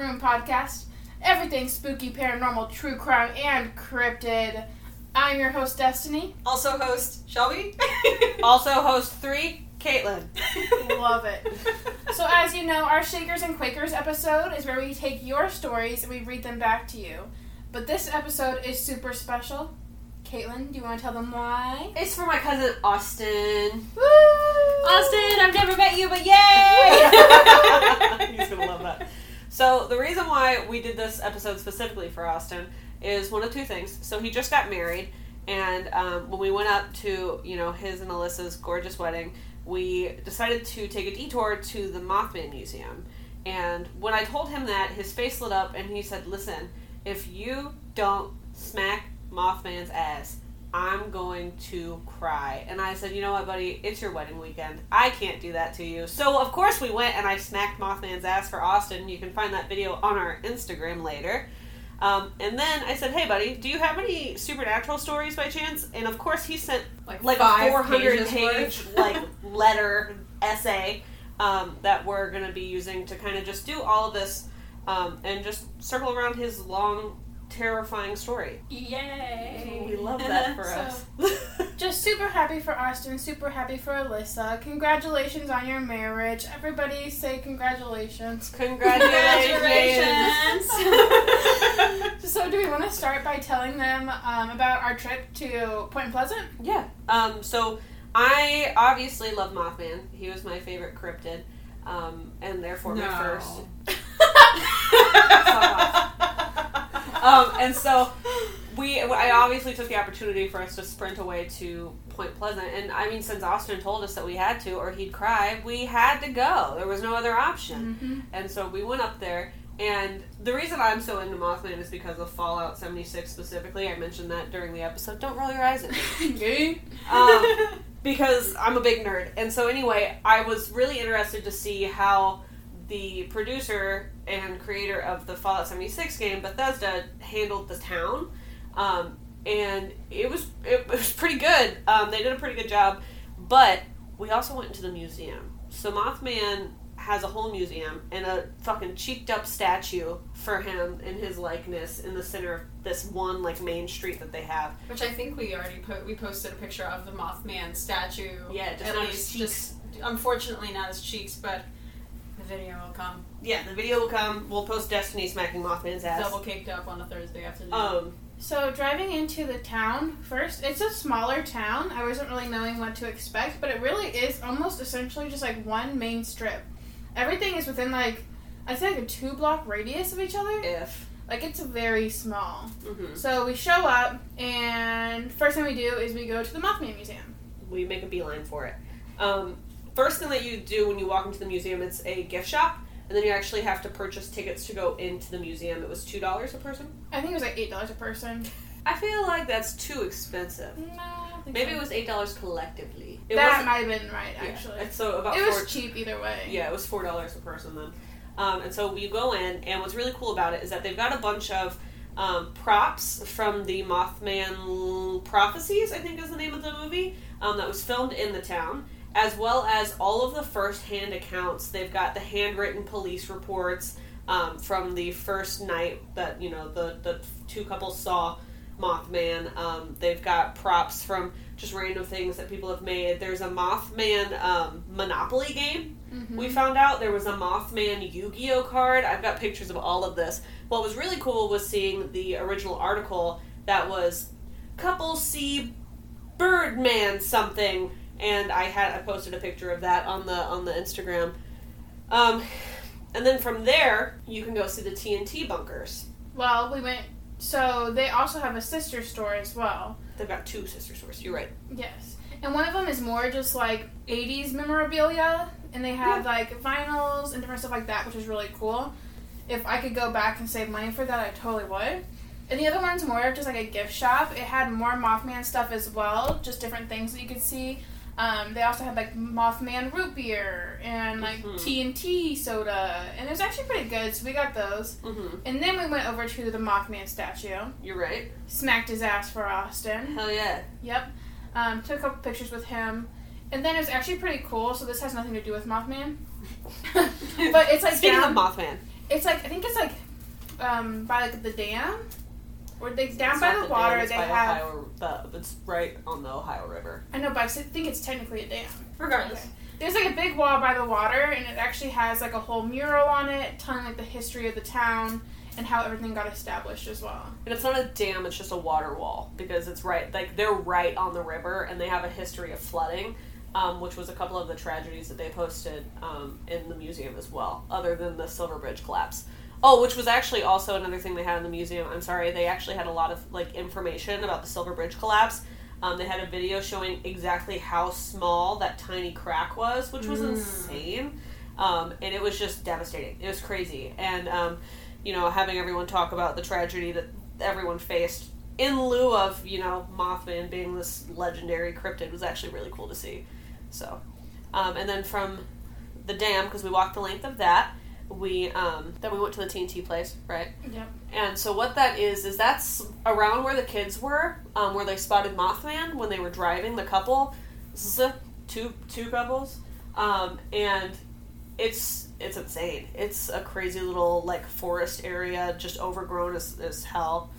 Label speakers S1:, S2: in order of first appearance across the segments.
S1: Room podcast. Everything spooky, paranormal, true crime, and cryptid. I'm your host, Destiney.
S2: Also host Shelby.
S3: Also, host three, Caitlin.
S1: Love it. So, as you know, our Shakers and Quakers episode is where we take your stories and we read them back to you. But this episode is super special. Caitlin, do you want to tell them why?
S3: It's for my cousin Austin.
S1: Woo!
S2: Austin, I've never met you, but yay!
S3: He's gonna love that. So the reason why we did this episode specifically for Austin is one of two things. So he just got married, and um, when we went up to you know his and Alyssa's gorgeous wedding, we decided to take a detour to the Mothman Museum. And when I told him that, his face lit up, and he said, "Listen, if you don't smack Mothman's ass." I'm going to cry. And I said, You know what, buddy? It's your wedding weekend. I can't do that to you. So, of course, we went and I smacked Mothman's ass for Austin. You can find that video on our Instagram later. Um, and then I said, Hey, buddy, do you have any supernatural stories by chance? And of course, he sent
S2: like,
S3: like a 400
S2: pages
S3: page like letter essay um, that we're going to be using to kind of just do all of this um, and just circle around his long terrifying story
S1: Yay!
S3: we love that for
S1: So-
S3: us
S1: Just super happy for Austin, super happy for Alyssa. Congratulations on your marriage. Everybody say congratulations.
S3: congratulations
S1: So, do we want to start by telling them um, about our trip to Point Pleasant?
S3: yeah um, so i obviously love mothman he was my favorite cryptid um, and therefore my first um, and so we I obviously took the opportunity for us to sprint away to Point Pleasant, and I mean, since Austin told us that we had to, or he'd cry, we had to go. There was no other option,
S1: Mm-hmm.
S3: and so we went up there. And the reason I'm so into Mothman is because of Fallout 76 specifically. I mentioned that during the episode. Don't roll your eyes at me. Um, because I'm a big nerd. And so, anyway, I was really interested to see how the producer and creator of the Fallout 76 game, Bethesda, handled the town. Um, and it was it was pretty good. Um, they did a pretty good job. But we also went into the museum. So Mothman has a whole museum and a fucking cheeked up statue for him in his likeness in the center of this one like main street that they have.
S2: Which I think we already put we posted a picture of the Mothman statue.
S3: Yeah, just
S2: at least
S3: cheeks.
S2: just unfortunately not his cheeks, but video will come
S3: Yeah, the video will come. We'll post Destiney smacking Mothman's ass.
S2: double caked up on a Thursday afternoon.
S3: Um,
S1: So, driving into the town first, it's a smaller town. I wasn't really knowing what to expect, but it really is almost essentially just like one main strip. Everything is within like, I'd say like a two block radius of each other.
S3: if.
S1: Like, it's very small.
S3: hmm
S1: So, we show up, and first thing we do is we go to the Mothman Museum.
S3: We make a beeline for it. Um, first thing that you do when you walk into the museum, it's a gift shop, and then you actually have to purchase tickets to go into the museum. It was two dollars a person.
S1: I think it was like $8 a person.
S3: I feel like that's too expensive.
S1: No, I don't think
S3: Maybe
S1: so.
S3: it was eight dollars collectively. It
S1: that
S3: wasn't-
S1: might have been right, actually.
S3: and so about
S1: it
S3: four.
S1: was cheap either way.
S3: Yeah, it was four dollars a person then. Um, and so you go in, and what's really cool about it is that they've got a bunch of um, props from the Mothman Prophecies, I think is the name of the movie, um, that was filmed in the town, as well as all of the first-hand accounts. They've got the handwritten police reports um, from the first night that you know the the two couples saw Mothman. Um, they've got props from just random things that people have made. There's a Mothman um, Monopoly game
S1: Mhm.
S3: we found out there was a Mothman Yu Gi Oh card. I've got pictures of all of this. What was really cool was seeing the original article that was couple see Birdman something, and I had I posted a picture of that on the on the Instagram. Um, and then from there, you can go see the TNT bunkers.
S1: Well, we went. So they also have a sister store as well.
S3: They've got two sister stores. You're right.
S1: Yes. And one of them is more just like 80s memorabilia, and they have like vinyls and different stuff like that, which is really cool. If I could go back and save money for that, I totally would. And the other one's more of just like a gift shop. It had more Mothman stuff as well, just different things that you could see. Um, they also had like Mothman root beer and like
S3: Mhm.
S1: TNT soda, and it was actually pretty good. So we got those.
S3: Mm-hmm.
S1: And then we went over to the Mothman statue,
S3: You're right.
S1: smacked his ass for Austin.
S3: Hell yeah.
S1: Yep. Um, took a couple pictures with him. And then it was actually pretty cool. So this has nothing to do with Mothman. but it's like
S3: Speaking
S1: down,
S3: of Mothman,
S1: It's like I think it's like um, by like the dam, or they down
S3: It's
S1: by
S3: not
S1: the
S3: dam,
S1: water.
S3: it's
S1: They
S3: by
S1: have.
S3: Ohio, the, it's right on the Ohio River.
S1: I know, but I s- think it's technically a dam.
S2: Regardless.
S1: Okay. There's like a big wall by the water, and it actually has like a whole mural on it, telling like the history of the town and how everything got established as well.
S3: And it's not a dam; it's just a water wall because it's right like they're right on the river, and they have a history of flooding, um, which was a couple of the tragedies that they posted um, in the museum as well, other than the Silver Bridge collapse. Oh, which was actually also another thing they had in the museum. I'm sorry, they actually had a lot of like information about the Silver Bridge collapse. Um, they had a video showing exactly how small that tiny crack was, which was
S2: Mm.
S3: insane. Um, and it was just devastating. It was crazy. And, um, you know, having everyone talk about the tragedy that everyone faced in lieu of, you know, Mothman being this legendary cryptid was actually really cool to see. So, um, and then from the dam, because we walked the length of that, we um, then we went to the TNT place, right?
S1: Yep.
S3: And so what that is is that's around where the kids were, um, where they spotted Mothman when they were driving. The couple, this is a two two couples, um, and it's it's insane. It's a crazy little like forest area, just overgrown as, as hell.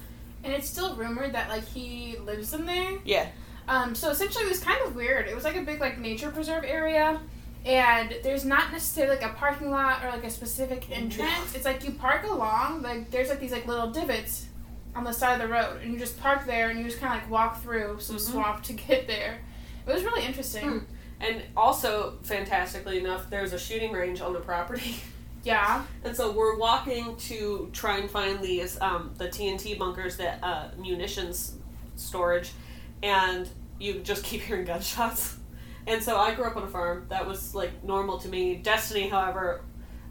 S1: And it's still rumored that like he lives in there.
S3: Yeah,
S1: Um, so essentially, it was kind of weird. It was like a big like nature preserve area, and there's not necessarily like a parking lot or like a specific entrance. It's like you park along. Like there's like these like little divots on the side of the road, and you just park there, and you just kind of like walk through some
S3: Mhm.
S1: swamp to get there. It was really interesting.
S3: Hmm. and also fantastically enough, there's a shooting range on the property.
S1: Yeah.
S3: And so we're walking to try and find these um, the TNT bunkers that uh, munitions storage, and you just keep hearing gunshots. And so I grew up on a farm. That was like normal to me. Destiney, however,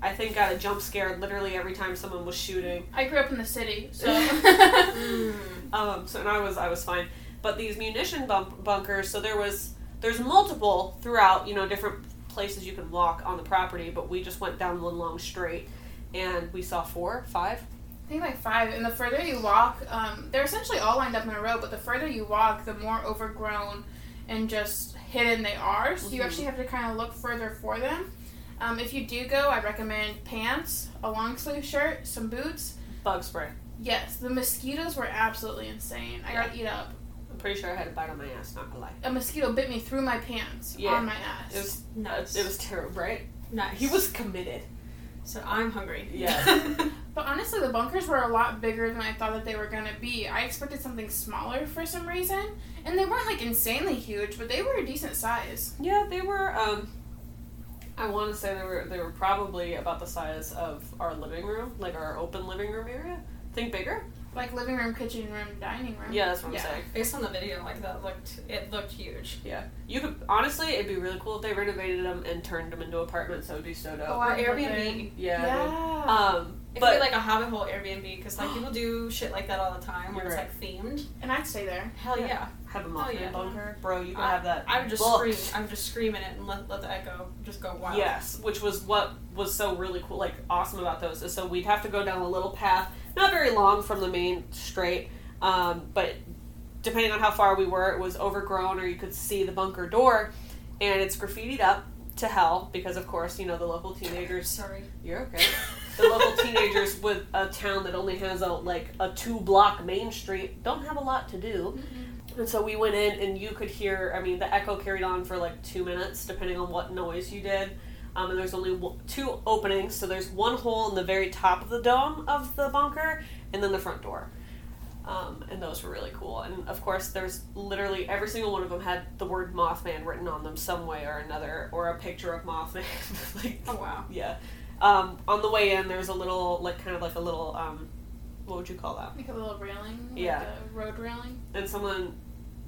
S3: I think got a jump scare literally every time someone was shooting.
S1: I grew up in the city, so
S2: Mm.
S3: Um, so and I was I was fine. But these munition bump- bunkers, so there was there's multiple throughout, you know, different places you can walk on the property. But we just went down one long straight, and we saw four, five.
S1: I think like five. And the further you walk, um, they're essentially all lined up in a row. But the further you walk, the more overgrown and just hidden they are. So you
S3: Mhm.
S1: actually have to kind of look further for them. Um, if you do go, I recommend pants, a long sleeve shirt, some boots.
S3: Bug spray.
S1: Yes, the mosquitoes were absolutely insane. I got eat up.
S3: I'm pretty sure I had a bite on my ass. Not gonna lie.
S1: A mosquito bit me through my pants
S3: Yeah.
S1: on my ass.
S3: It was
S2: Nice.
S3: it was terrible, right?
S2: nice.
S3: He was committed.
S2: So I'm hungry.
S3: Yeah.
S1: But honestly, the bunkers were a lot bigger than I thought that they were gonna be. I expected something smaller for some reason, and they weren't like insanely huge, but they were a decent size.
S3: Yeah, they were. Um, I want to say they were they were probably about the size of our living room, like our open living room area. Think bigger.
S1: Like living room, kitchen room, dining room.
S3: Yeah, that's what I'm
S1: Yeah.
S3: saying.
S2: Based on the video, like that looked it looked huge.
S3: Yeah, you could honestly, it'd be really cool if they renovated them and turned them into apartments. That would be so dope.
S1: Oh,
S2: Or
S1: I love
S2: Airbnb.
S1: it.
S3: yeah.
S1: Yeah.
S3: Um,
S2: It could
S3: but
S2: be like a Hobbit hole Airbnb because like people do shit like that all the time where it's
S3: right.
S2: like themed.
S1: and I'd stay there.
S2: Hell
S3: Yeah.
S2: yeah.
S3: have a Mothman
S2: yeah.
S3: bunker, bro. You can
S2: I-
S3: have that.
S2: I would just
S3: booked.
S2: scream. I would just scream in it and let, let the echo just go wild.
S3: Yes, which was what was so really cool, like awesome about those. Is so we'd have to go down a little path, not very long from the main straight, um, but depending on how far we were, it was overgrown, or you could see the bunker door, and it's graffitied up to hell because, of course, you know the local teenagers.
S2: Sorry.
S3: You're okay. The local teenagers with a town that only has a like a two block main street don't have a lot to do. And so we went in, and you could hear. I mean, the echo carried on for like two minutes, depending on what noise you did. Um, and there's only one, two openings, so there's one hole in the very top of the dome of the bunker, and then the front door. Um, and those were really cool. And of course, there's literally every single one of them had the word Mothman written on them some way or another, or a picture of Mothman. like,
S2: Oh wow.
S3: yeah. Um, on the way in, there's a little, like, kind of like a little, um, what would you call that?
S1: Like a little railing. Like
S3: Yeah.
S1: A road railing.
S3: and someone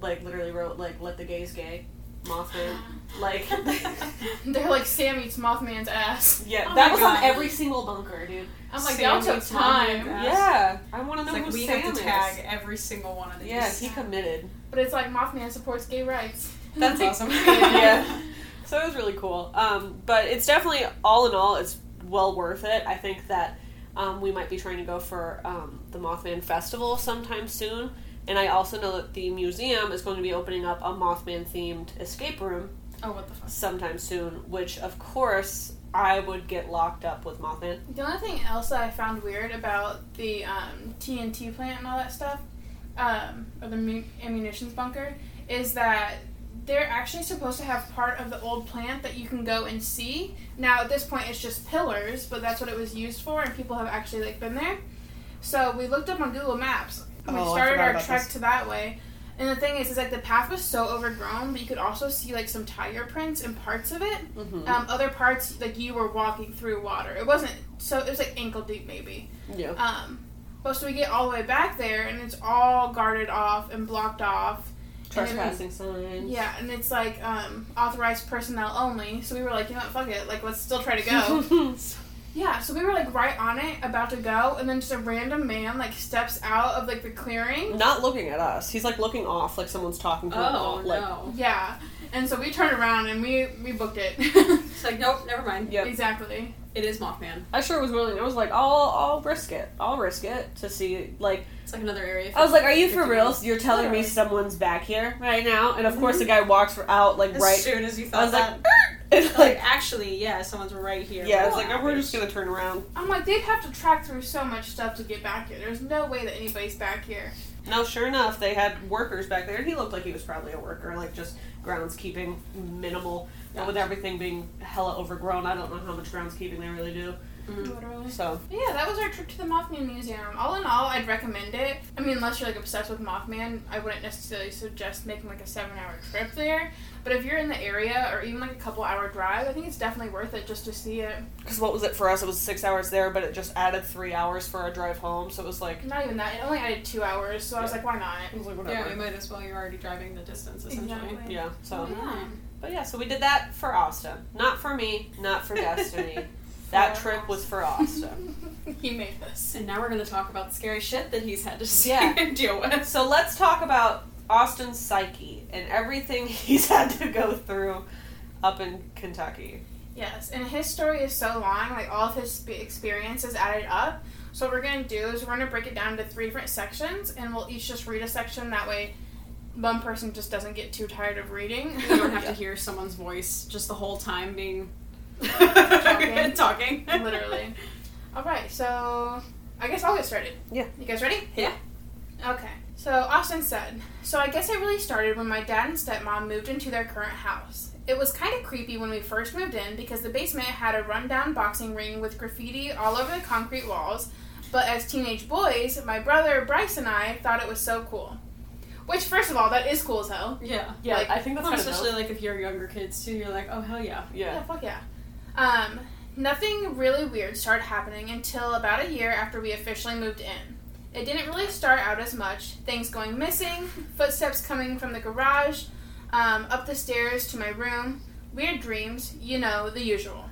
S3: like literally wrote like "Let the gays gay," Mothman. Like,
S1: They're like Sam eats Mothman's ass.
S3: yeah,
S2: Oh
S3: that
S2: my
S3: was on every single bunker, dude.
S1: I'm like,
S2: Sam
S1: that took time.
S3: Yeah, I want to
S2: It's
S3: know
S2: like
S3: who
S2: we
S3: Sam
S2: have to
S3: is.
S2: tag every single one of these.
S3: Yeah, he committed.
S1: But it's like Mothman supports gay rights.
S2: That's awesome.
S3: yeah. So it was really cool. Um, but it's definitely all in all, it's well worth it. I think that um, we might be trying to go for um, the Mothman Festival sometime soon. And I also know that the museum is going to be opening up a Mothman themed escape room
S2: Oh what the fuck.
S3: sometime soon, which of course I would get locked up with Mothman.
S1: The only thing else that I found weird about the um, TNT plant and all that stuff, um, or the mu- ammunitions bunker, is that they're actually supposed to have part of the old plant that you can go and see. Now at this point, it's just pillars, but that's what it was used for, and people have actually like been there. So we looked up on Google Maps. We
S3: Oh,
S1: started our trek
S3: this.
S1: to that way. And the thing is, is like the path was so overgrown, but you could also see like some tire prints and parts of it.
S3: Mm-hmm.
S1: Um, other parts, like you were walking through water. It wasn't so. It was like ankle deep, maybe.
S3: yeah.
S1: Um, but so we get all the way back there, and it's all guarded off and blocked off. And then-
S3: signs.
S1: yeah, and it's like um, authorized personnel only. So we were like, you know what, fuck it, like let's still try to go. yeah, so we were like right on it, about to go, and then just a random man like steps out of like the clearing.
S3: Not looking at us. He's like looking off, like someone's talking to him.
S2: Oh
S3: Like,
S2: no!
S1: Yeah, and so we turned around and we we booked it.
S2: It's like nope, never mind.
S3: Yep.
S1: exactly.
S2: It is Mothman.
S3: I sure was willing. It was like, I'll, I'll risk it. I'll risk it to see. Like,
S2: It's like another area.
S3: I was like, Are you for real?
S2: miles.
S3: You're telling me someone's back here right now? And of course, the mm-hmm. guy walks out like
S2: As
S3: right.
S2: soon as you thought
S3: I
S2: thought
S3: was
S2: that,
S3: like, it's
S2: like,
S3: like,
S2: actually, yeah, someone's right here.
S3: yeah, it's
S2: What
S3: like, oh, we're just gonna turn around.
S1: I'm like, they'd have to track through so much stuff to get back here. There's no way that anybody's back here.
S3: No, sure enough, they had workers back there, and he looked like he was probably a worker, like just groundskeeping, minimal. But with everything being hella overgrown, I don't know how much groundskeeping they really do.
S2: Mm.
S1: Literally.
S3: So,
S1: yeah, that was our trip to the Mothman Museum. All in all, I'd recommend it. I mean, unless you're like obsessed with Mothman, I wouldn't necessarily suggest making like a seven hour trip there. But if you're in the area or even like a couple hour drive, I think it's definitely worth it just to see it.
S3: because what was it for us? It was six hours there, but it just added three hours for our drive home. So it was like,
S1: Not even that. It only added two hours, so I was like, why not?
S3: it was like
S2: Yeah,
S3: whatever.
S2: we might as well. You're already driving the distance, essentially.
S1: Exactly.
S3: Yeah, so.
S1: Yeah.
S3: But yeah, so we did that for Austin. Not for me, not for Destiney. That
S1: For
S3: trip was for Austin.
S1: he made this.
S2: And now we're going to talk about the scary shit that he's had to see
S3: Yeah.
S2: and deal with.
S3: So let's talk about Austin's psyche and everything he's had to go through up in Kentucky.
S1: Yes, and his story is so long, like all of his experiences added up. So what we're gonna do is we're gonna break it down into three different sections, and we'll each just read a section. That way, one person just doesn't get too tired of reading.
S2: You don't have
S3: Yeah.
S2: to hear someone's voice just the whole time being
S1: Talking.
S2: talking.
S1: Literally. All right, so I guess I'll get started.
S3: Yeah.
S1: You guys ready?
S2: Yeah.
S1: Okay. So Austin said, So I guess it really started when my dad and stepmom moved into their current house. It was kind of creepy when we first moved in because the basement had a rundown boxing ring with graffiti all over the concrete walls. But as teenage boys, my brother Bryce and I thought it was so cool. Which, first of all, that is cool as hell.
S2: Yeah.
S3: Yeah,
S1: Like,
S3: I think that's
S2: Well,
S3: kind of
S2: especially like if you're younger kids too, you're like, oh hell yeah.
S1: Yeah,
S3: yeah.
S1: fuck yeah. Um, nothing really weird started happening until about a year after we officially moved in. It didn't really start out as much. Things going missing, footsteps coming from the garage, um, up the stairs to my room, weird dreams, you know, the usual.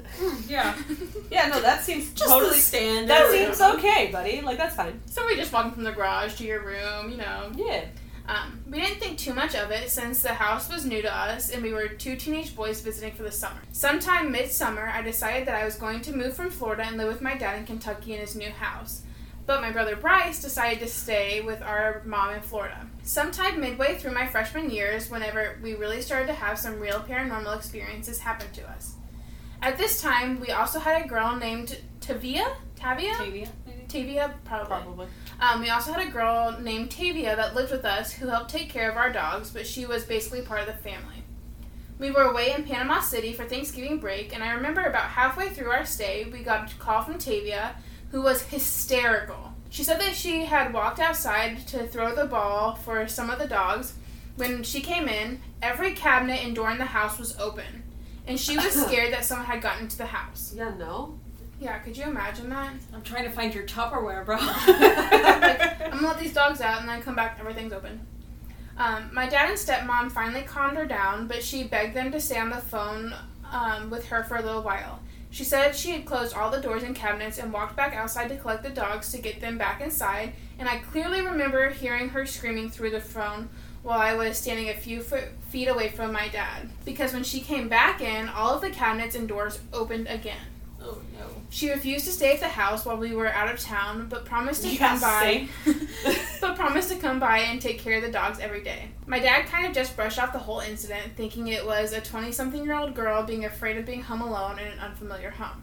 S2: Yeah.
S3: Yeah, no, that seems
S2: Just
S3: totally.
S2: standard.
S3: That seems okay, buddy. Like that's fine.
S1: Somebody just walking from the garage to your room, you know.
S3: Yeah.
S1: Um, we didn't think too much of it since the house was new to us and we were two teenage boys visiting for the summer. Sometime midsummer, I decided that I was going to move from Florida and live with my dad in Kentucky in his new house. But my brother Bryce decided to stay with our mom in Florida. Sometime midway through my freshman years, whenever we really started to have some real paranormal experiences happen to us. At this time, we also had a girl named Tavia? Tavia?
S2: Tavia?
S1: Tavia? Probably.
S3: Probably.
S1: Um, we also had a girl named Tavia that lived with us who helped take care of our dogs, but she was basically part of the family. We were away in Panama City for Thanksgiving break, and I remember about halfway through our stay, we got a call from Tavia, who was hysterical. She said that she had walked outside to throw the ball for some of the dogs. When she came in, every cabinet and door in the house was open, and she was scared that someone had gotten into the house.
S3: Yeah. No.
S1: Yeah, could you imagine that?
S2: I'm trying to find your Tupperware, bro.
S1: like, I'm gonna let these dogs out and then come back, everything's open. Um, my dad and stepmom finally calmed her down, but she begged them to stay on the phone um, with her for a little while. She said she had closed all the doors and cabinets and walked back outside to collect the dogs to get them back inside, and I clearly remember hearing her screaming through the phone while I was standing a few foot, feet away from my dad. Because when she came back in, all of the cabinets and doors opened again.
S2: Oh no.
S1: She refused to stay at the house while we were out of town, but promised to
S3: Yeah,
S1: come by. but promised to come by and take care of the dogs every day. My dad kind of just brushed off the whole incident, thinking it was a 20 something year old girl being afraid of being home alone in an unfamiliar home.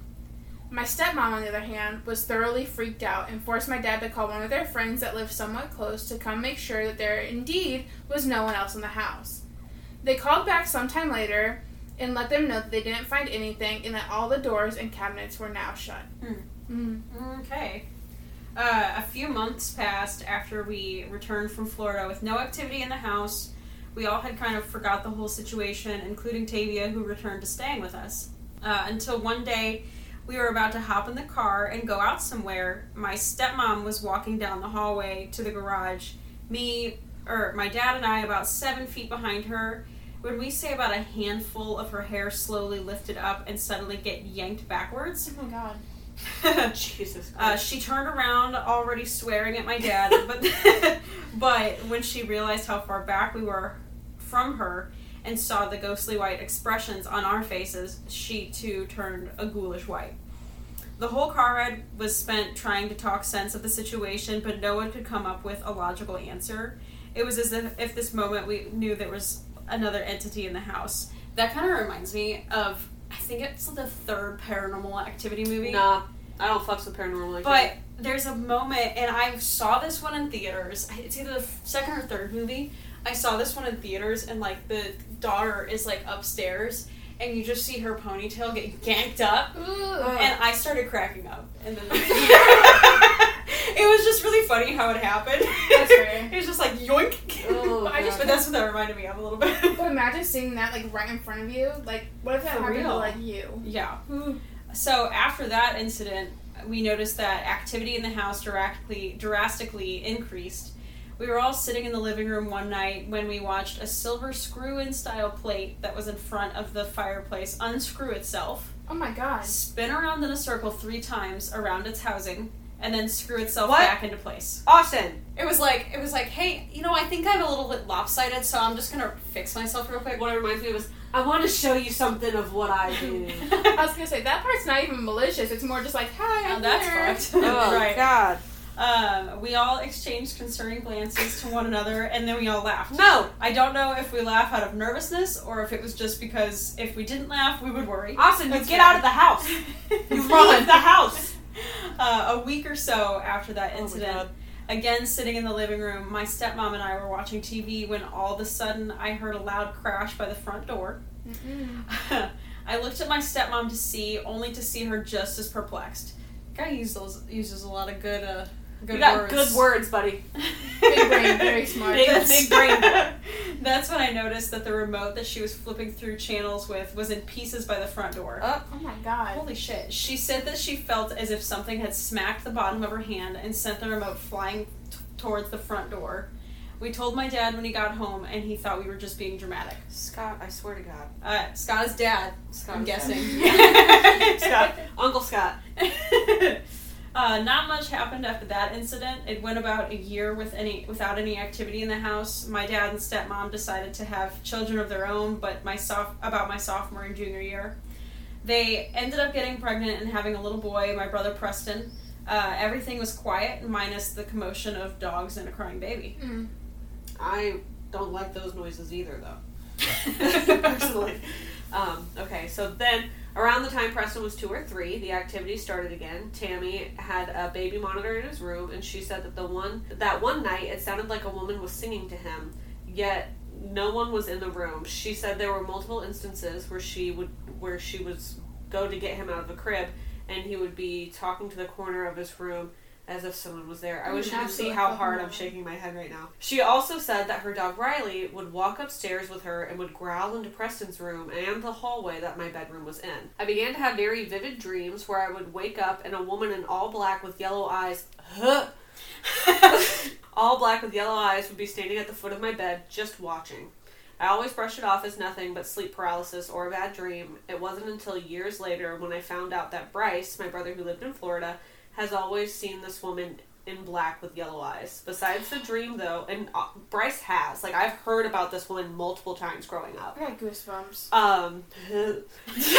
S1: My stepmom, on the other hand, was thoroughly freaked out and forced my dad to call one of their friends that lived somewhat close to come make sure that there indeed was no one else in the house. They called back sometime later and let them know that they didn't find anything and that all the doors and cabinets were now shut. Mm.
S2: Okay. Uh, a few months passed after we returned from Florida with no activity in the house. We all had kind of forgot the whole situation, including Tavia, who returned to staying with us. Uh, until one day, we were about to hop in the car and go out somewhere. My stepmom was walking down the hallway to the garage. Me, or my dad and I, about seven feet behind her. When we say about a handful of her hair slowly lifted up and suddenly get yanked backwards.
S1: Oh my god.
S3: Jesus
S2: Uh, she turned around already swearing at my dad, but but when she realized how far back we were from her and saw the ghostly white expressions on our faces, she too turned a ghoulish white. The whole car ride was spent trying to talk sense of the situation, but no one could come up with a logical answer. It was as if, if this moment we knew there was another entity in the house. That kind of reminds me of, I think it's the third paranormal activity movie.
S3: Nah, I don't fucks with paranormal Activity.
S2: But there's a moment, and I saw this one in theaters. It's either the second or third movie. I saw this one in theaters, and like the daughter is like upstairs, and you just see her ponytail get ganked up,
S1: Ooh.
S2: and I started cracking up. And then it was just really funny how it happened. It was just like yoink.
S3: Oh,
S1: I just-
S2: but that's what that reminded me of a little bit.
S1: But imagine seeing that like right in front of you. Like, what if that
S2: For
S1: happened to like you?
S2: Yeah. Hmm. So after that incident, we noticed that activity in the house drastically, drastically increased. We were all sitting in the living room one night when we watched a silver screw-in style plate that was in front of the fireplace unscrew itself,
S1: Oh my god.
S2: spin around in a circle three times around its housing, and then screw itself
S3: What?
S2: back into place.
S3: Austin,
S2: It was like it was like, hey, you know, I think I'm a little bit lopsided, so I'm just gonna fix myself real quick.
S3: what it reminds me of is I want to show you something of what I do.
S1: I was gonna say that part's not even malicious. It's more just like, hi,
S2: Oh,
S1: I'm
S2: that's
S1: here.
S2: fucked.
S3: oh
S2: right.
S3: God,
S2: Um, we all exchanged concerning glances to one another, and then we all laughed.
S3: no,
S2: I don't know if we laugh out of nervousness or if it was just because if we didn't laugh, we would worry.
S3: Austin, you get
S2: fair.
S3: out of the house. You
S2: Run.
S3: leave the house.
S2: Uh, a week or so after that
S3: Oh
S2: incident, again sitting in the living room, my stepmom and I were watching TV when all of a sudden I heard a loud crash by the front door. I looked at my stepmom to see, only to see her just as perplexed. Guy uses uses a lot of good uh, good
S3: you got
S2: words.
S3: good words, buddy.
S1: Big brain, very smart.
S3: Big- big brain.
S2: That's when I noticed that the remote that she was flipping through channels with was in pieces by the front door.
S3: Uh,
S1: Oh my god.
S2: Holy shit. She said that she felt as if something had smacked the bottom of her hand and sent the remote flying t- towards the front door. We told my dad when he got home, and he thought we were just being dramatic.
S3: Scott, I swear to God.
S2: Uh, Scott's dad,
S3: Scott
S2: I'm guessing.
S3: dead. Scott, Uncle Scott.
S2: Uh, not much happened after that incident. It went about a year with any without any activity in the house. My dad and stepmom decided to have children of their own, but my soph- about my sophomore and junior year, they ended up getting pregnant and having a little boy. My brother Preston. Uh, everything was quiet, minus the commotion of dogs and a crying baby.
S1: Mm.
S3: I don't like those noises either, though. Personally. Um, okay, so then around the time Preston was two or three, the activity started again. Tammy had a baby monitor in his room, and she said that the one that one night it sounded like a woman was singing to him, yet no one was in the room. She said there were multiple instances where she would where she was go to get him out of the crib, and he would be talking to the corner of his room as if someone was there. I wish you could see how hard I'm shaking my head right now. She also said that her dog Riley would walk upstairs with her and would growl into Preston's room and the hallway that my bedroom was in. I began to have very vivid dreams where I would wake up and a woman in all black with yellow eyes, huh, all black with yellow eyes, would be standing at the foot of my bed just watching. I always brushed it off as nothing but sleep paralysis or a bad dream. It wasn't until years later when I found out that Bryce, my brother who lived in Florida, has always seen this woman in black with yellow eyes. Besides the dream, though, and uh, Bryce has, like, I've heard about this woman multiple times growing up.
S1: I got goosebumps.
S3: Um,
S2: Caitlin's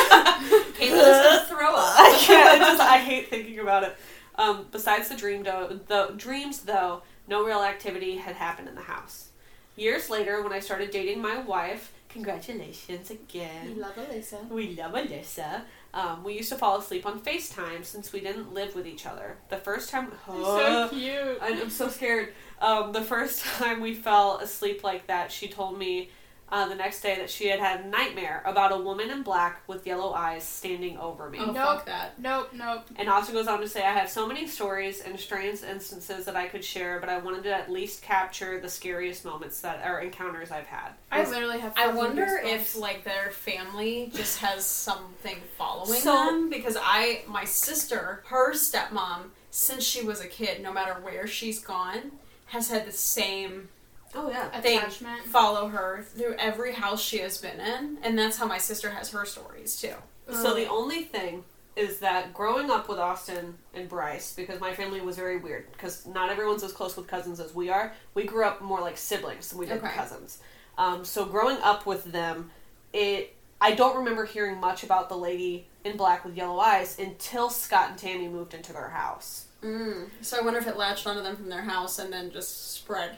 S2: gonna throw up.
S3: I can't. Just I hate thinking about it. Um, besides the dream, though, the dreams though, no real activity had happened in the house. Years later, when I started dating my wife, congratulations again.
S1: We love Alyssa.
S3: We love Alyssa. Um, we used to fall asleep on FaceTime since we didn't live with each other. The first time, oh,
S1: so cute.
S3: I'm so scared. Um, the first time we fell asleep like that, she told me uh, the next day that she had had a nightmare about a woman in black with yellow eyes standing over me.
S2: Oh,
S1: Nope.
S2: fuck that.
S1: Nope, nope.
S3: And Austin goes on to say, I have so many stories and strange instances that I could share, but I wanted to at least capture the scariest moments that are encounters I've had.
S1: I literally have.
S2: I wonder if like their family just has something following
S3: So-
S2: them because I my sister, her stepmom, since she was a kid, no matter where she's gone, has had the same
S3: Oh, yeah.
S2: thing
S1: attachment.
S2: follow her through every house she has been in, and that's how my sister has her stories too.
S3: So the only thing is that growing up with Austin and Bryce, because my family was very weird, because not everyone's as close with cousins as we are. We grew up more like siblings than we did
S2: Okay.
S3: cousins. Um, so growing up with them, it I don't remember hearing much about the lady in black with yellow eyes until Scott and Tammy moved into their house.
S2: Mm. So I wonder if it latched onto them from their house and then just spread.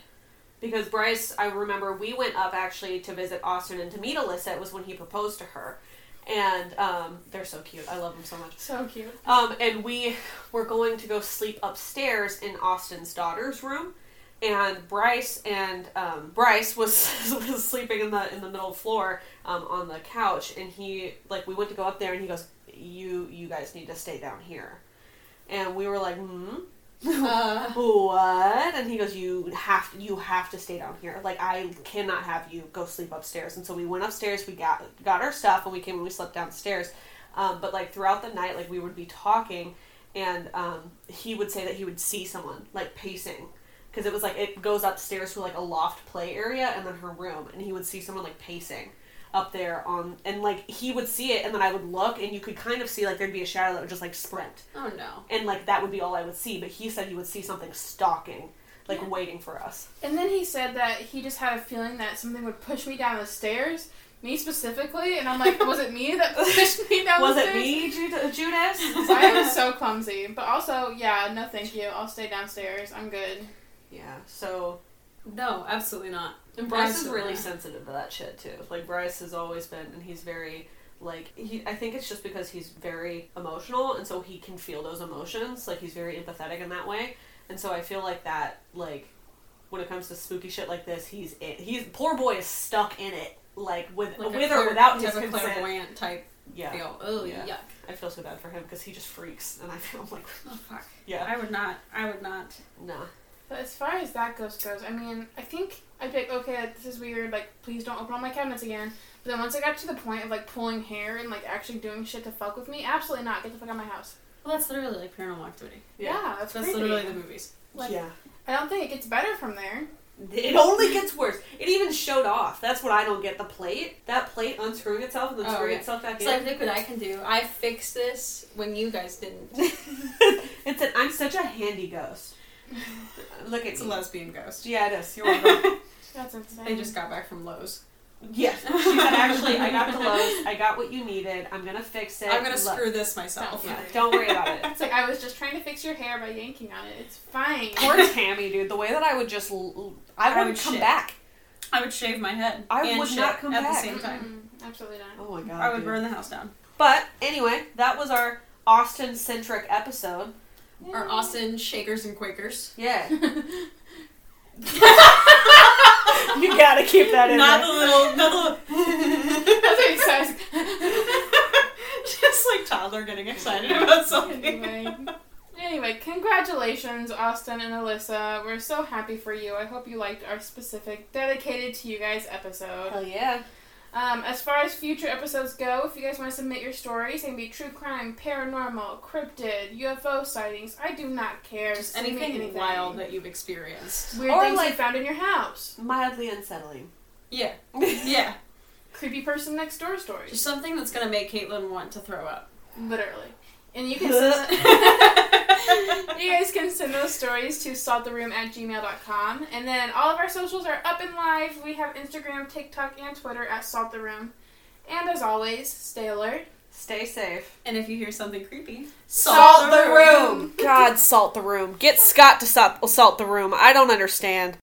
S3: Because Bryce, I remember we went up actually to visit Austin and to meet Alyssa. It was when he proposed to her. And um, they're so cute. I love them so much.
S1: So cute.
S3: Um, and we were going to go sleep upstairs in Austin's daughter's room, and Bryce and um, Bryce was was sleeping in the in the middle floor um, on the couch, and he like we went to go up there, and he goes, "You you guys need to stay down here," and we were like, "Hmm."
S2: Uh,
S3: what? And he goes, "You have you have to stay down here. Like I cannot have you go sleep upstairs." And so we went upstairs. We got got our stuff, and we came and we slept downstairs. Um, but like throughout the night, like we would be talking, and um, he would say that he would see someone like pacing. Because it was like it goes upstairs to like a loft play area and then her room, and he would see someone like pacing up there on, and like he would see it, and then I would look, and you could kind of see like there'd be a shadow that would just like sprint
S2: oh no.
S3: and like that would be all I would see. But he said he would see something stalking, like
S1: Yeah.
S3: waiting for us.
S1: And then he said that he just had a feeling that something would push me down the stairs, me specifically, and I'm like, was it me that pushed me down the stairs?
S3: Was
S1: the
S3: it
S1: stairs?
S3: me, Ju- Judas?
S1: I am so clumsy, but also, yeah, no, thank you. I'll stay downstairs. I'm good.
S3: yeah. So
S2: No, absolutely not.
S3: And Bryce is really
S2: not.
S3: sensitive to that shit too. Like Bryce has always been, and he's very like he. I think it's just because he's very emotional, and so he can feel those emotions. Like he's very empathetic in that way, and so I feel like that like. When it comes to spooky shit like this, he's in. He's poor boy is stuck in it, like with
S2: Like a
S3: with
S2: clair-
S3: or without
S2: he
S3: his
S2: a
S3: consent.
S2: clairvoyant type
S3: Yeah,
S2: feel. Oh
S3: Yeah.
S2: yuck.
S3: I feel so bad for him because he just freaks, and I feel like,
S2: Oh fuck.
S3: yeah,
S2: I would not. I would not.
S3: nah.
S1: But as far as that ghost goes, I mean, I think I'd be like, okay, this is weird. Like, please don't open all my cabinets again. But then once I got to the point of like pulling hair and like actually doing shit to fuck with me, absolutely not. Get the fuck out of my house.
S2: Well, that's literally like Paranormal Activity.
S1: Yeah, that's,
S2: That's
S1: creepy.
S2: literally the movies.
S1: Like,
S3: yeah.
S1: I don't think it gets better from there.
S3: It only gets worse. It even showed off. That's what I don't get. The plate, that plate unscrewing itself and then
S2: Oh,
S3: screwing
S2: yeah.
S3: itself back
S2: It's
S3: in.
S2: like, look what I can do. I fixed this when you guys didn't.
S3: it's an. I'm such a handy ghost. Look at
S2: It's a lesbian ghost.
S3: Yeah, it is. You're welcome.
S1: That's insane.
S2: They just got back from Lowe's.
S3: yes. She said, actually, I got the Lowe's. I got what you needed. I'm gonna fix it.
S2: I'm gonna
S3: Look.
S2: screw this myself.
S3: Yeah, don't worry about it.
S1: It's like I was just trying to fix your hair by yanking on it. It's fine.
S3: Poor Tammy, dude. The way that I would just, l- I
S2: I
S3: wouldn't
S2: would
S3: come
S2: shit.
S3: back.
S2: I would shave my head.
S3: I
S2: and
S3: would
S2: shit
S3: not come
S2: at
S3: back.
S2: the same time.
S1: Mm-mm, absolutely not.
S3: Oh my god.
S2: I would
S3: dude.
S2: burn the house down.
S3: But anyway, that was our Austin centric episode.
S2: Or Austin Shakers and Quakers.
S3: Yeah. you gotta keep that in
S2: Not
S3: there.
S2: the little, not the
S1: That's what says.
S2: Just like toddler getting excited about something.
S1: anyway. Anyway, congratulations, Austin and Alyssa. We're so happy for you. I hope you liked our specific dedicated to you guys episode.
S3: Hell yeah.
S1: Um, as far as future episodes go, if you guys want to submit your stories, they can be true crime, paranormal, cryptid, UFO sightings. I do not care.
S2: Just
S1: Send me
S2: anything, wild that you've experienced.
S1: Weird
S3: Or
S1: things
S3: like-
S1: you found in your house.
S3: Mildly unsettling.
S2: Yeah. Yeah.
S1: Creepy person next door stories.
S2: Just something that's gonna make Caitlin want to throw up.
S1: Literally. And you can send you guys can send those stories to salttheroom at gmail.com. And then all of our socials are up and live. We have Instagram, TikTok, and Twitter at Salt the Room. And as always, stay alert.
S3: Stay safe.
S2: And if you hear something creepy,
S1: Salt the room.
S3: God. God, salt the room. Get Scott to salt, salt the room. I don't understand.